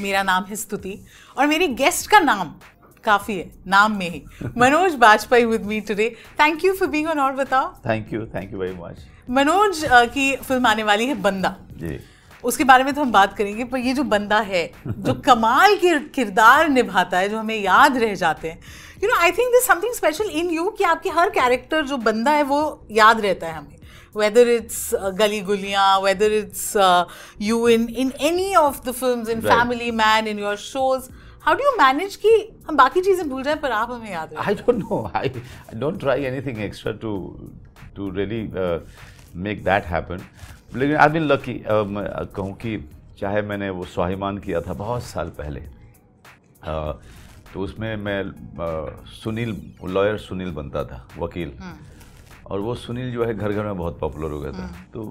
मेरा नाम है स्तुति और मेरी गेस्ट का नाम काफ़ी है नाम में ही। Manoj Bajpayee with me today thank you for being on और बताओ। Thank you thank you very much Manoj की फ़िल्म आने वाली है बंदा। जी। उसके बारे में तो हम बात करेंगे पर ये जो बंदा है जो कमाल के किरदार निभाता है जो हमें याद रह जाते हैं। You know I think this something special in you कि आपके हर कैरेक्टर जो बंदा है वो याद रहता है हमें। Whether it's Gali Guliyan whether it's you in in any of the film in Right. Family man in your shows how do you manage कि हम बाकी चीज़ें भूल जाएँ पर आप हमें याद रखें I don't know. I, I don't try anything extra to to really uh, make that happen. लेकिन I've been lucky. uh, कहूँ कि चाहे मैंने वो स्वाभिमान किया था बहुत साल पहले uh, तो उसमें मैं uh, सुनील लॉयर सुनील बनता था वकील और वो सुनील जो है घर घर में बहुत पॉपुलर हो गया था। तो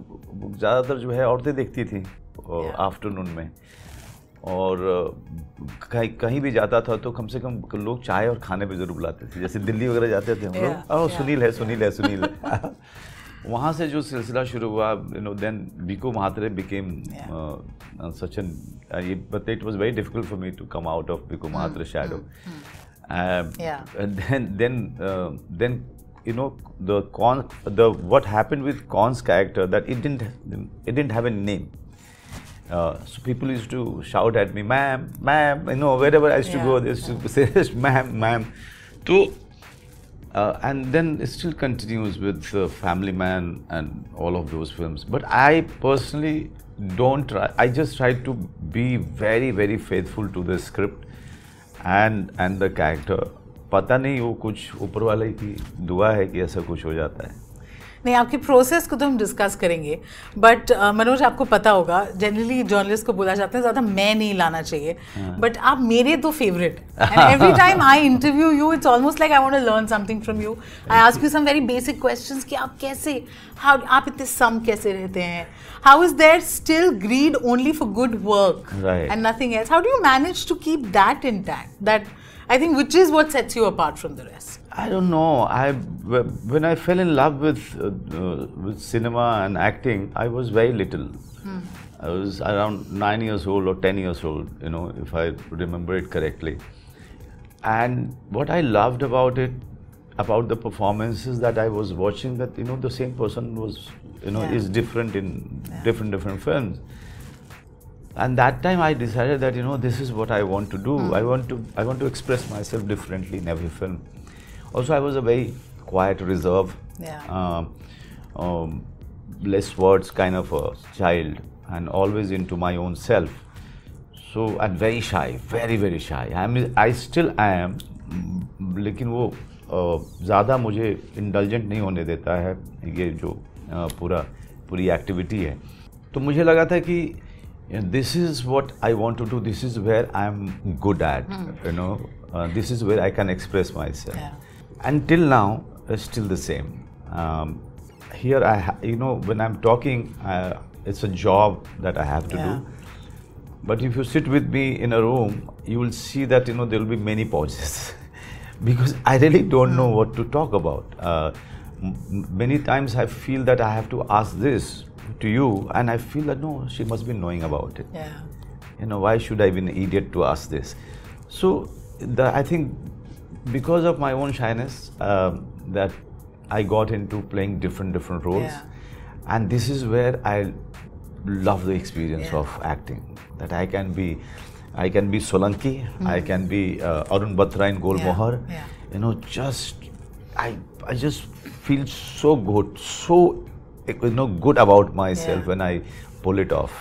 ज़्यादातर जो है औरतें देखती थी आफ्टरनून में। और कहीं कहीं भी जाता था तो कम से कम लोग चाय और खाने पे ज़रूर बुलाते थे। जैसे दिल्ली वगैरह जाते थे हम लोग। Yeah. सुनील है सुनील है सुनील है। वहाँ से जो सिलसिला शुरू हुआ you know then Bhiku Mhatre became such an ये but it was very difficult for me to come out of Bhiku Mhatre shadow then uh, then you know the con the what happened with Con's character that it didn't it didn't have a name. Uh, so people used to shout at me, "Ma'am, ma'am," you know, wherever I used to go, they used to say, "Ma'am, ma'am." So, uh, and then it still continues with uh, Family Man and all of those films. But I personally don't try. I just try to be very, very faithful to the script and and the character. पता नहीं वो कुछ ऊपर वाले की दुआ है कि ऐसा कुछ हो जाता है। नहीं आपके प्रोसेस को तो हम डिस्कस करेंगे बट मनोज आपको पता होगा जनरली जर्नलिस्ट को बोला जाता है ज़्यादा मैं नहीं लाना चाहिए बट आप मेरे तो favourite every time I interview you it's almost like I want to learn something from you I ask you some very basic questions कि आप कैसे हाउ आप इतने सम कैसे रहते हैं? How is there still greed only for good work and nothing else how do you manage to keep that intact that I think which is what sets you apart from the rest. I don't know. I when I fell in love with uh, uh, with cinema and acting, I was very little. Hmm. I was around nine years old or ten years old, you know, if I remember it correctly. And what I loved about it, about the performances that I was watching, that you know the same person was, you know, yeah. is different in yeah. different different films And that time I decided that you know this is what I want to do. I want to I want to express myself differently in every film. Also, I was a very quiet, reserved, Yeah. um, um, less words kind of a child, and always into my own self. So and very shy, very very shy. I am I still am, लेकिन वो अ, ज़्यादा मुझे indulgent नहीं होने देता है ये जो अ, पूरा पूरी एक्टिविटी है तो मुझे लगा था कि you know, this is what I want to do, this is where I'm good at, mm. you know, uh, this is where I can express myself. Yeah. Until now, it's still the same. Um, here, I, you know, when I'm talking, uh, it's a job that I have to yeah. do. But if you sit with me in a room, you will see that, you know, there will be many pauses because I really don't know hmm. what to talk about. Uh, many times I feel that I have to ask this to you, and I feel that no, she must be knowing about it. Yeah. You know, why should I be an idiot to ask this? So, the, I think because of my own shyness, um, that I got into playing different different roles, Yeah. and this is where I love the experience Yeah. of acting. That I can be, I can be Solanki, I can be uh, Arun Batra in Gol. Yeah, Mohar. yeah. You know, just I I just feel so good, so you know good about myself Yeah. when I pull it off.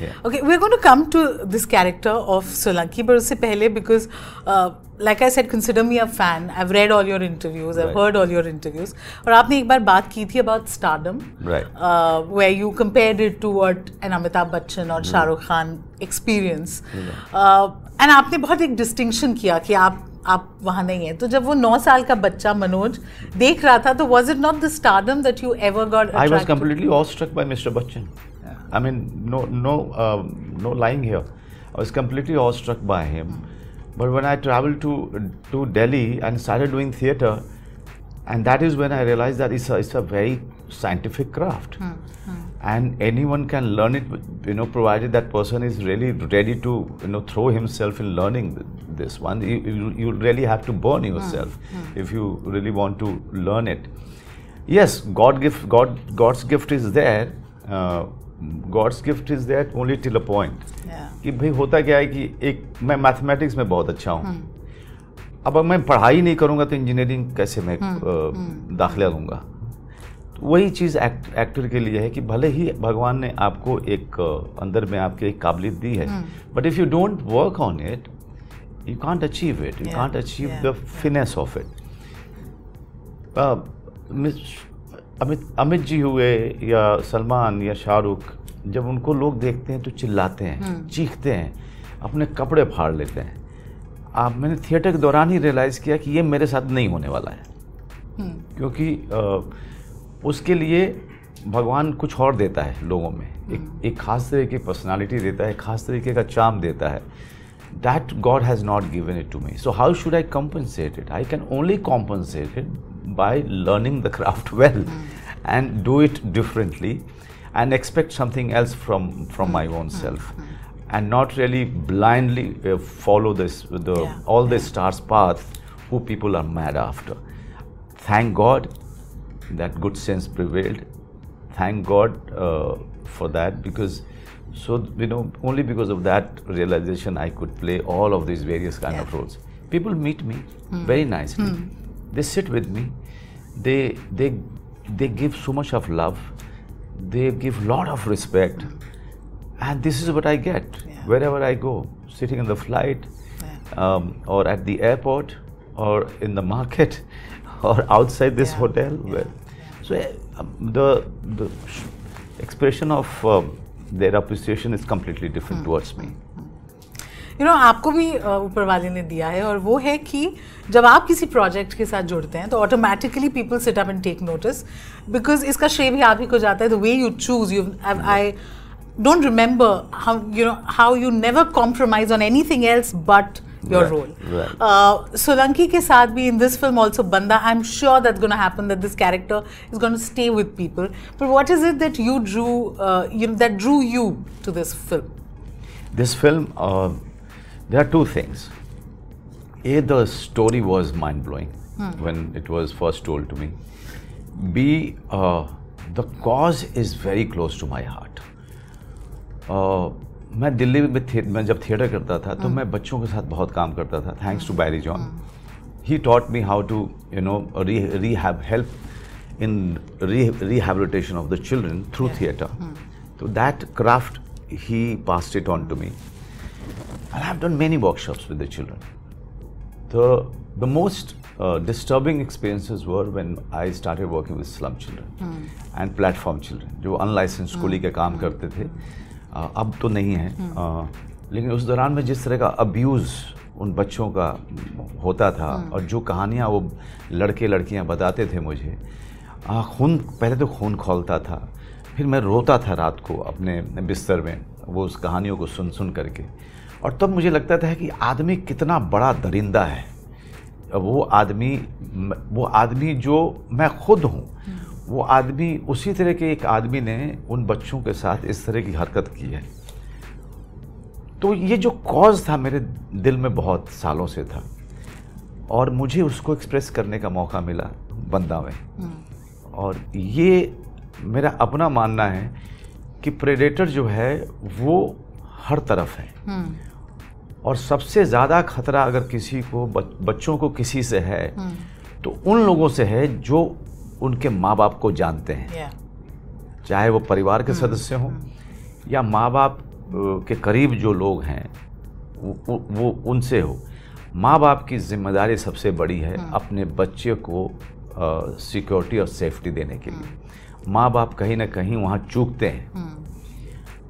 Yeah. Okay, we're going to come to this character of Solanki, but उससे पहले because, uh, like I said, consider me a fan. I've read all your interviews, I've Right. heard all your interviews. और आपने एक बार बात की थी about stardom, Right. uh, where you compared it to what an Amitabh Bachchan और Shahrukh Khan experience. Uh, and आपने बहुत एक distinction किया कि आप आप वहाँ नहीं है। तो जब वो नौ साल का बच्चा मनोज देख रहा था तो was it not the stardom that you ever got I was completely all struck by Mister Bachchan I mean no no no lying I was completely all struck by him but one I travel to to Delhi and start doing theatre and that is when I realise that it's a very scientific craft and anyone can learn it. You know, provided that person is really ready to you know throw himself in learning th- this one. You, you, you really have to burn yourself if you really want to learn it. Yes, God gift, God, God's gift is there. Uh, God's gift is there only till a point. Yeah. कि भाई होता क्या है कि एक मैं mathematics में बहुत अच्छा हूँ अब अगर मैं पढ़ाई नहीं करूँगा तो इंजीनियरिंग कैसे मैं अ, दाखिला लूँगा तो वही चीज़ एक्ट, एक्टर के लिए है कि भले ही भगवान ने आपको एक अंदर में आपके एक काबिलियत दी है but if you don't work on it you can't achieve it you can't achieve the finesse of it Amit Amit ji हुए या सलमान या शाहरुख जब उनको लोग देखते हैं तो चिल्लाते हैं चीखते हैं अपने कपड़े फाड़ लेते हैं। आप मैंने थिएटर के दौरान ही रियलाइज़ किया कि ये मेरे साथ नहीं होने वाला है। क्योंकि अ, उसके लिए भगवान कुछ और देता है लोगों में। एक हम्म। एक खास तरीके की पर्सनालिटी देता है खास तरीके का चाम देता है। That God has not given it to me so how should I compensate it I can only compensate it by learning the craft well and do it differently and expect something else from from my own self and not really blindly follow this all the stars path who people are mad after thank God that good sense prevailed. Thank God uh, for that because so you know only because of that realization I could play all of these various kind of roles. People meet me very nicely. They sit with me. They they they give so much of love. They give lot of respect, and this is what I get Yeah. wherever I go. Sitting in the flight, um, or at the airport, or in the market, or outside this Yeah. hotel. Yeah. Where, so uh, um, the the sh- expression of um, their appreciation is completely different towards me. You know आपको भी ऊपर वाले ने दिया है और वो है कि जब आप किसी प्रोजेक्ट के साथ जुड़ते हैं तो automatically people sit up and take notice because इसका श्रेय भी आप ही को जाता है the way you choose you I don't remember how you know how you never compromise on anything else but your right, role. Right. Uh, Solanki ke saath bhi in this film also Banda, I'm sure that's going to happen. That this character is going to stay with people. But what is it that you drew, uh, you know, that drew you to this film? This film, uh, there are two things. A, the story was mind blowing hmm. when it was first told to me. B, uh, the cause is very close to my heart. Uh, मैं दिल्ली में थे, मैं जब theatre करता था तो हाँ। मैं बच्चों के साथ बहुत काम करता था। Thanks to Barry John he. Taught me how to you know re help in rehabilitation of the children through theatre तो that craft he pass it on to me I have done many workshops with the children तो the most disturbing experiences were when I start working with slum children and platform children जो unlicensed स्कूली hm. के काम hm. करते थे. अब तो नहीं है। uh, लेकिन उस दौरान में जिस तरह का अब्यूज़ उन बच्चों का होता था और जो कहानियाँ वो लड़के लड़कियाँ बताते थे मुझे खून पहले तो खून खोलता था फिर मैं रोता था रात को अपने बिस्तर में वो उस कहानियों को सुन सुन करके। और तब मुझे लगता था कि आदमी कितना बड़ा दरिंदा है। वो आदमी वो आदमी जो मैं खुद हूँ वो आदमी उसी तरह के एक आदमी ने उन बच्चों के साथ इस तरह की हरकत की है। तो ये जो कॉज था मेरे दिल में बहुत सालों से था और मुझे उसको एक्सप्रेस करने का मौका मिला बंदा में। और ये मेरा अपना मानना है कि प्रेडेटर जो है वो हर तरफ़ है। और सबसे ज़्यादा खतरा अगर किसी को बच्चों को किसी से है तो उन लोगों से है जो उनके माँ बाप को जानते हैं। चाहे वो परिवार के सदस्य हों या माँ बाप के करीब जो लोग हैं वो, वो, वो उनसे हो। माँ बाप की ज़िम्मेदारी सबसे बड़ी है अपने बच्चे को सिक्योरिटी और सेफ्टी देने के लिए। माँ बाप कहीं ना कहीं वहाँ चूकते हैं।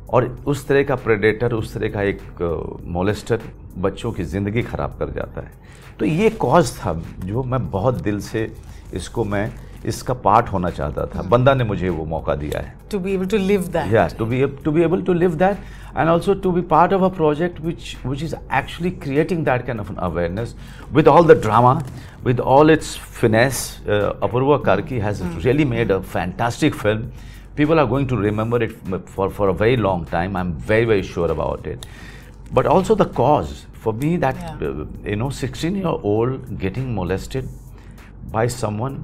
और उस तरह का प्रेडेटर उस तरह का एक मोलेस्टर बच्चों की ज़िंदगी ख़राब कर जाता है। तो ये कॉज था जो मैं बहुत दिल से इसको मैं इसका पार्ट होना चाहता था। बंदा ने मुझे वो मौका दिया है। To be able to live that to be to be able to live that and also to be part of a project which which is actually creating that kind of awareness with all the drama with all its finesse Apurva Karki has really made a fantastic film people are going to remember it for for a very long time I am very very sure about it but also the cause for me that you know sixteen year old getting molested by someone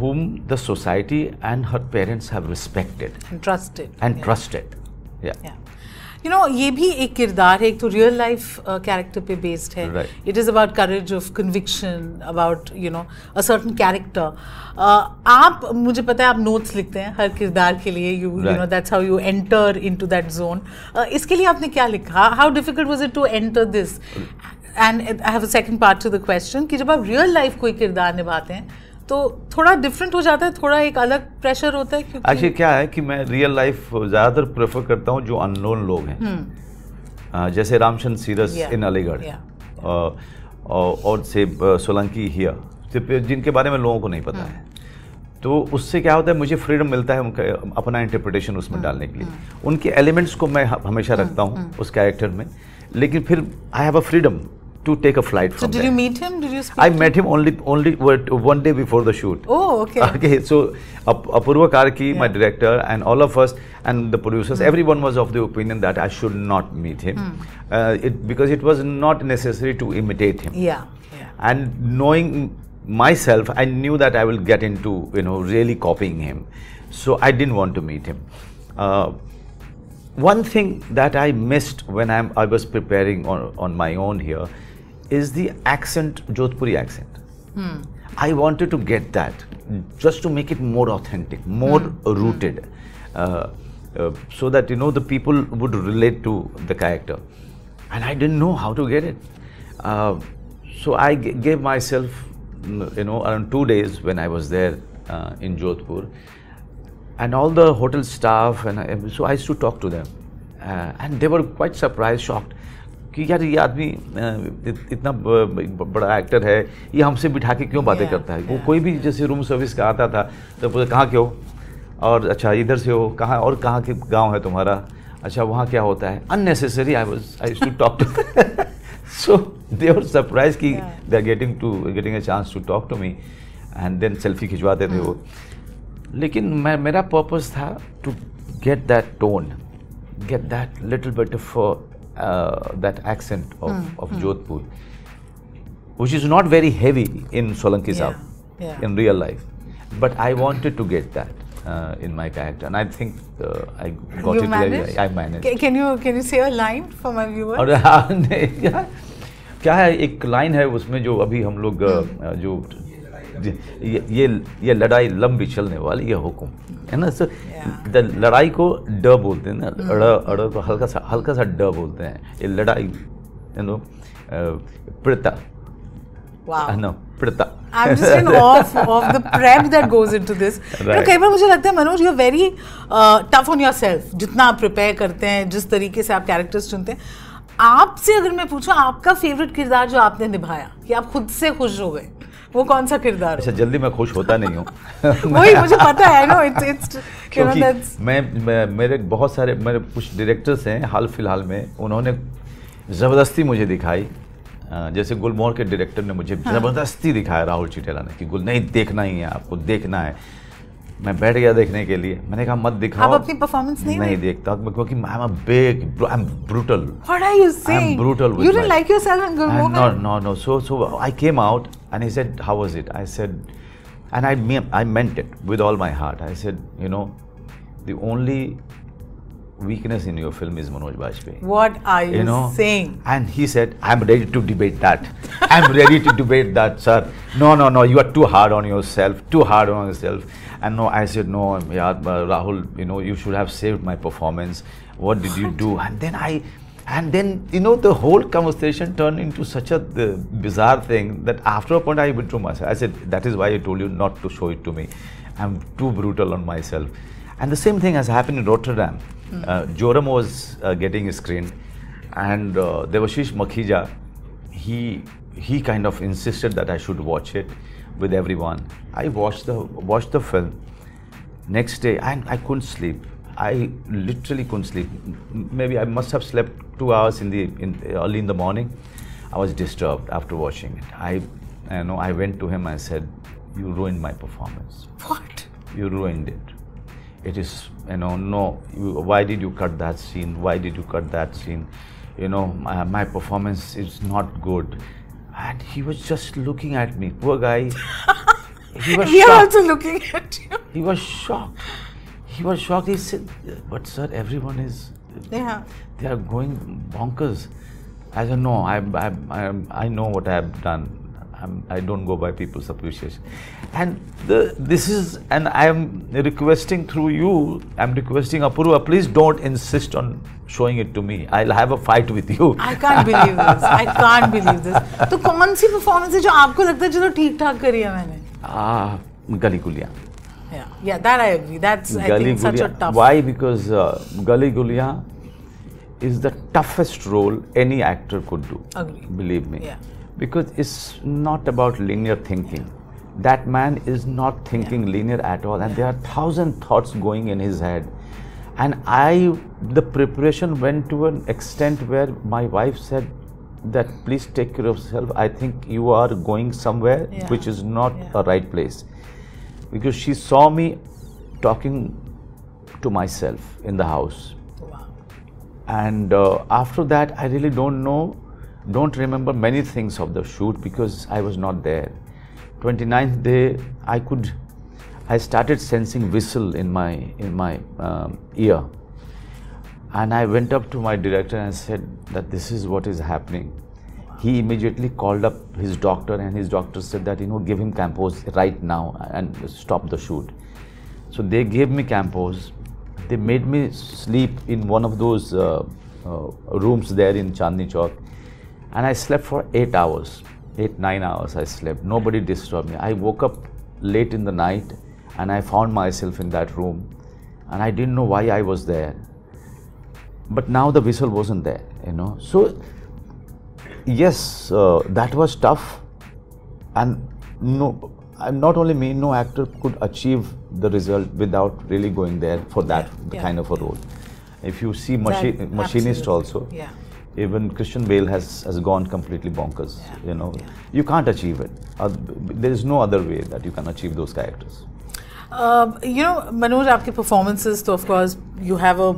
whom the society and her parents have respected. And trusted. And Yeah. trusted. Yeah. Yeah. You know, ये भी एक किरदार है एक तो real life character पे based है. It is about courage of conviction about you know a certain character आप मुझे पता है आप नोट्स लिखते हैं हर किरदार के लिए. You you know that's how you enter into that zone इसके लिए आपने क्या लिखा? How difficult was it to enter this and I have a second part to the question कि जब आप रियल लाइफ कोई किरदार निभाते हैं तो थोड़ा डिफरेंट हो जाता है थोड़ा एक अलग प्रेशर होता है क्योंकि एक्चुअली क्या है कि मैं रियल लाइफ ज़्यादातर प्रेफर करता हूँ जो अननोन लोग हैं। अ, जैसे रामचंद्र सीरस. इन अलीगढ़। और से सोलंकी हिया। जिनके बारे में लोगों को नहीं पता Hmm. है। तो उससे क्या होता है मुझे फ्रीडम मिलता है उनका अपना इंटरप्रिटेशन. उसमें डालने के लिए। उनके एलिमेंट्स को मैं हमेशा रखता हूँ उस कैरेक्टर में। लेकिन फिर I have a freedom to take a flight from. So did there. you meet him? Did you speak? I met him only only one day before the shoot. Oh, okay. Okay, so Apurva Karki, yeah. my director, and all of us and the producers, mm. everyone was of the opinion that I should not meet him, mm. uh, it, because it was not necessary to imitate him. Yeah. yeah. And knowing myself, I knew that I will get into you know really copying him, so I didn't want to meet him. Uh, one thing that I missed when I'm, I was preparing on, on my own here is the accent, Jodhpuri accent. I wanted to get that just to make it more authentic, more rooted, uh, uh, so that you know the people would relate to the character. And I didn't know how to get it. Uh, so I g- gave myself, mm, you know, around two days when I was there uh, in Jodhpur and all the hotel staff and I, so I used to talk to them uh, and they were quite surprised shocked कि यार ये आदमी इतना बड़ा actor है ये हमसे बिठा के क्यों बातें करता है? वो कोई भी जैसे रूम सर्विस का आता था तो कहाँ के हो? और अच्छा इधर से हो कहाँ और कहाँ के गाँव है तुम्हारा? अच्छा वहाँ क्या होता है? Unnecessary I was I to talk to so they were surprise कि. They are getting to getting a chance to talk to me and then selfie खिंचवाते थे वो लेकिन मैं मेरा पर्पज़ था to get that tone get that little bit of That accent of of Jodhpur which is not very heavy in Solanki Yeah, Saab, yeah. in real life. But I wanted to get that uh, in my character, and I think uh, I got you it. managed? Very, I managed. Can, can you can you say a line for my viewers? और हाँ, नहीं, यार, क्या है एक line है उसमें जो अभी हम लोग अ, जो ये ये ये लड़ाई लंबी चलने वाली है हुक्म है ना? सो Yeah. द लड़ाई को ड बोलते हैं ना अड़ अड़ को हल्का सा हल्का सा ड बोलते हैं। ये लड़ाई यू नो प्रता wow. नो? प्रता I'm just in awe of, of the prep that goes into this. You know, कई बार मुझे लगता है Manoj you very tough on yourself जितना आप प्रिपेयर करते हैं जिस तरीके से आप कैरेक्टर्स चुनते हैं। आपसे अगर मैं पूछूँ आपका फेवरेट किरदार जो आपने निभाया कि आप खुद से खुश हो गए वो कौन सा किरदार अच्छा जल्दी मैं खुश होता नहीं हूँ। वही मुझे पता है नो इट्स इट्स क्योंकि मैं, मैं मेरे बहुत सारे मेरे कुछ डायरेक्टर्स हैं हाल फ़िलहाल में उन्होंने ज़बरदस्ती मुझे दिखाई। जैसे गुलमोहर के डायरेक्टर ने मुझे हाँ। ज़बरदस्ती दिखाया राहुल चिटेला ने कि गुल नहीं देखना ही है आपको देखना है। मैं बैठ गया देखने के लिए मैंने कहा मत दिखाओ आप अपनी performance नहीं नहीं देखता क्योंकि I am a big I am brutal What are you saying? brutal with you didn't my- like yourself in And Gulmohar? no, no, no. So, so I came out and he said, "How was it?" I said, and I mean, I meant it with all my heart. I said, you know, the only weakness in your film is Manoj Bajpayee. What are you, You know, saying? and he said, "I'm ready to debate that. I'm ready to debate that, sir. No, no, no. You are too hard on yourself. Too hard on yourself." And no, I said, "No, yeah, Rahul. You know, you should have saved my performance. What did you do?" And then I, and then you know, the whole conversation turned into such a the bizarre thing that after a point I withdrew myself. I said, "That is why I told you not to show it to me. I'm too brutal on myself." And the same thing has happened in Rotterdam. Uh, Joram was uh, getting screened, and uh, Devashish Makhija, he he kind of insisted that I should watch it with everyone. I watched the watched the film. Next day, I, I couldn't sleep. I literally couldn't sleep. Maybe I must have slept two hours in the in, early in the morning. I was disturbed after watching it. I, you know, I went to him. I said, "You ruined my performance. What? You ruined it. It is, you know, no. You, why did you cut that scene? Why did you cut that scene? You know, my, my performance is not good." And he was just looking at me. Poor guy. He was We are shocked. also looking at you. He was shocked. He was shocked. He said, "But sir, everyone is Yeah. they are going bonkers." I said, "No, I I I, I know what I have done. I'm, I don't go by people's appreciation." And the, this is, and I am requesting through you. I'm requesting Apurva, please don't insist on showing it to me. I'll have a fight with you. I can't believe this. I can't believe this. तो कौन सी performance है जो आपको लगता है चलो ठीक ठाक करी है मैंने? Ah, Gali Gulia. Yeah, yeah, that I agree. That's I Gali think such a Gulia. tough. Why? Because uh, Gali Gulia is the toughest role any actor could do. Agree. Believe me. Yeah. Because it's not about linear thinking. That man is not thinking linear at all, and there are thousand thoughts going in his head. And I, the preparation went to an extent where my wife said that please take care of yourself. I think you are going somewhere Yeah. which is not Yeah. a right place. Because she saw me talking to myself in the house Wow. and uh, after that i really don't know don't remember many things of the shoot because i was not there. 29th day i could i started sensing whistle in my in my um, ear. And i went up to my director and said that this is what is happening. He immediately called up his doctor and his doctor said that you know give him campos right now and stop the shoot. So they gave me campos. They made me sleep in one of those uh, uh, rooms there in Chandni Chowk, and I slept for eight hours, eight nine hours. I slept. Nobody disturbed me. I woke up late in the night, and I found myself in that room, and I didn't know why I was there. But now the whistle wasn't there, you know. So yes, uh, that was tough, and no, and not only me, no actor could achieve the result without really going there for that yeah, kind of a role. If you see machi- machinist absolutely, also, yeah. Even Christian Bale has has gone completely bonkers. Yeah, You know, yeah. you can't achieve it. Uh, there is no other way that you can achieve those characters. Uh, you know, Manoj, आपके performances तो of course you have a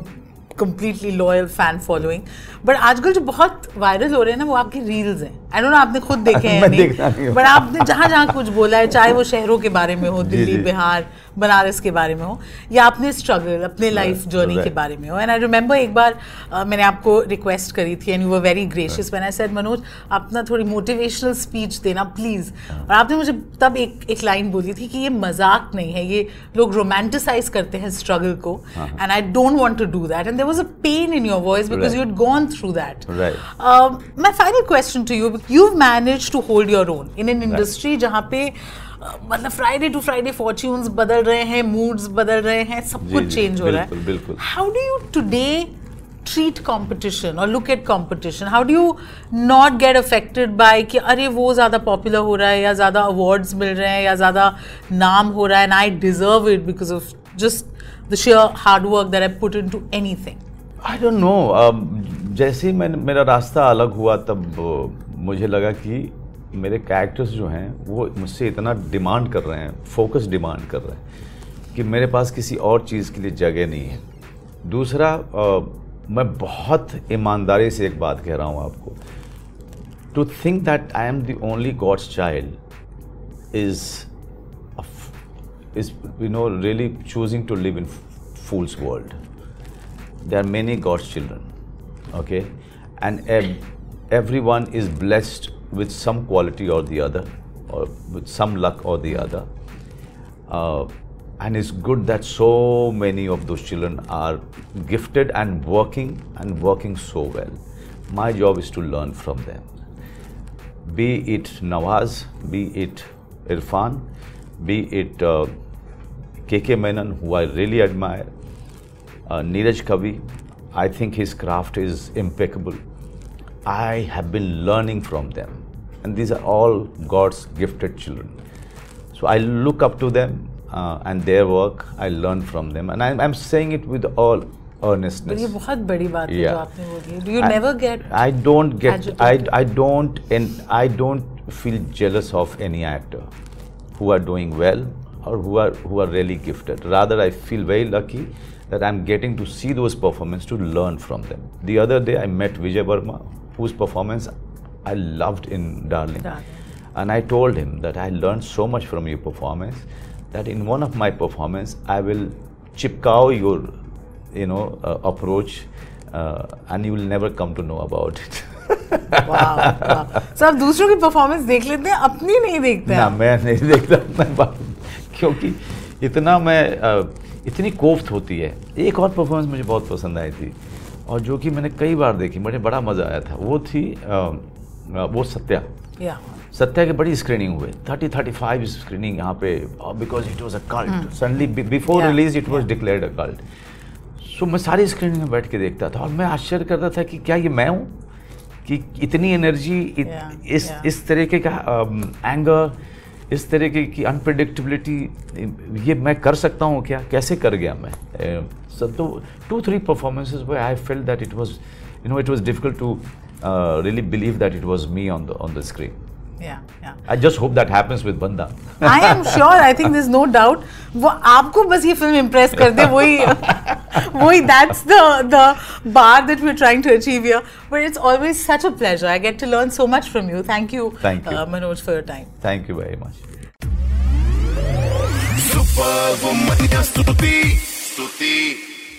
completely loyal fan following. But आजकल जो बहुत viral हो रहे हैं ना वो आपकी रील्स हैं आई डोंट नो आपने खुद देखे हैं नहीं हूँ। बट आपने जहाँ जहाँ कुछ बोला है चाहे वो शहरों के बारे में हो दिल्ली बिहार बनारस के बारे में हो या अपने स्ट्रगल अपने लाइफ जर्नी के बारे में हो। एंड आई रिमेंबर एक बार uh, मैंने आपको रिक्वेस्ट करी थी and you were very gracious I said Manoj आप ना थोड़ी मोटिवेशनल स्पीच देना प्लीज़ और आपने मुझे तब एक एक लाइन बोली थी कि ये मज़ाक नहीं है ये लोग रोमांटिसाइज करते हैं स्ट्रगल को and I don't want to do that and there was a pain in your voice because you had gone through that Right. Final question to you you manage to hold your own in an industry जहाँ पे uh, मतलब Friday to Friday fortunes बदल रहे हैं moods बदल रहे हैं सब जी, कुछ चेंज हो रहा है। बिल्कुल how do you today treat competition और look at competition how do you not get affected by कि अरे वो ज़्यादा पॉपुलर हो रहा है या ज़्यादा अवार्ड्स मिल रहे हैं या ज़्यादा नाम हो रहा है and I deserve it because of just the hard work that I put into anything I don't know जैसे ही मैं मेरा रास्ता अलग हुआ तब मुझे लगा कि मेरे कैरेक्टर्स जो हैं वो मुझसे इतना डिमांड कर रहे हैं फोकस डिमांड कर रहे हैं कि मेरे पास किसी और चीज़ के लिए जगह नहीं है। दूसरा अ, मैं बहुत ईमानदारी से एक बात कह रहा हूँ आपको। To think that I am the only God's child is you know really choosing to live in f- fool's world. There are many god's children okay? And ev- everyone is blessed with some quality or the other or with some luck or the other. Uh, and it's good that so many of those children are gifted and working and working so well. My job is to learn from them. Be it Nawaz, be it Irfan, be it uh, KK Menon, who I really admire, uh, Neeraj Kavi, I think his craft is impeccable. I have been learning from them, and these are all God's gifted children. So I look up to them uh, and their work. I learn from them, and I'm, I'm saying it with all पर earnestness. ये बहुत बड़ी बात है जो Yeah. आपने बोली do you I- never get I don't get. I, agitated? I don't. And I don't feel jealous of any actor who are doing well or who are who are really gifted. Rather, I feel very lucky that I'm getting to see those performances to learn from them. The other day, I met Vijay Verma, whose performance I loved in Darling. Darling. And I told him that I learned so much from your performance that in one of my performance I will chipkao your, you know, uh, approach, uh, and you will never come to know about it. So आप दूसरों की performance देख लेते हैं अपनी नहीं देखते ना मैं नहीं देखता बात क्योंकि इतना मैं अ, इतनी कोफ्त होती है एक और परफॉर्मेंस मुझे बहुत पसंद आई थी और जो कि मैंने कई बार देखी मुझे बड़ा मज़ा आया था वो थी अ, अ, वो सत्या। सत्या की बड़ी स्क्रीनिंग हुए थर्टी थर्टी फाइव स्क्रीनिंग यहाँ पे because it was a cult suddenly before release it was declared a cult so मैं सारी स्क्रीनिंग में बैठ के देखता था और मैं आश्चर्य करता था कि क्या ये मैं हूँ? कि इतनी एनर्जी इत, Yeah, इस yeah. इस तरीके का एंगर इस तरीके की अनप्रडिक्टेबिलिटी ये मैं कर सकता हूँ क्या? कैसे कर गया मैं? सो तो two three performances way I feel that it was you know it was difficult to Really believe that it was me on the on the screen या या I just hope that happens with बंदा I am sure I think this no doubt वो आपको बस ये film impress कर दे वही वही that's the the bar that we are trying to achieve here but it's always such a pleasure I get to learn so much from you thank you Thank you. Manoj for your time thank you very much Superwoman Stuti. Stuti.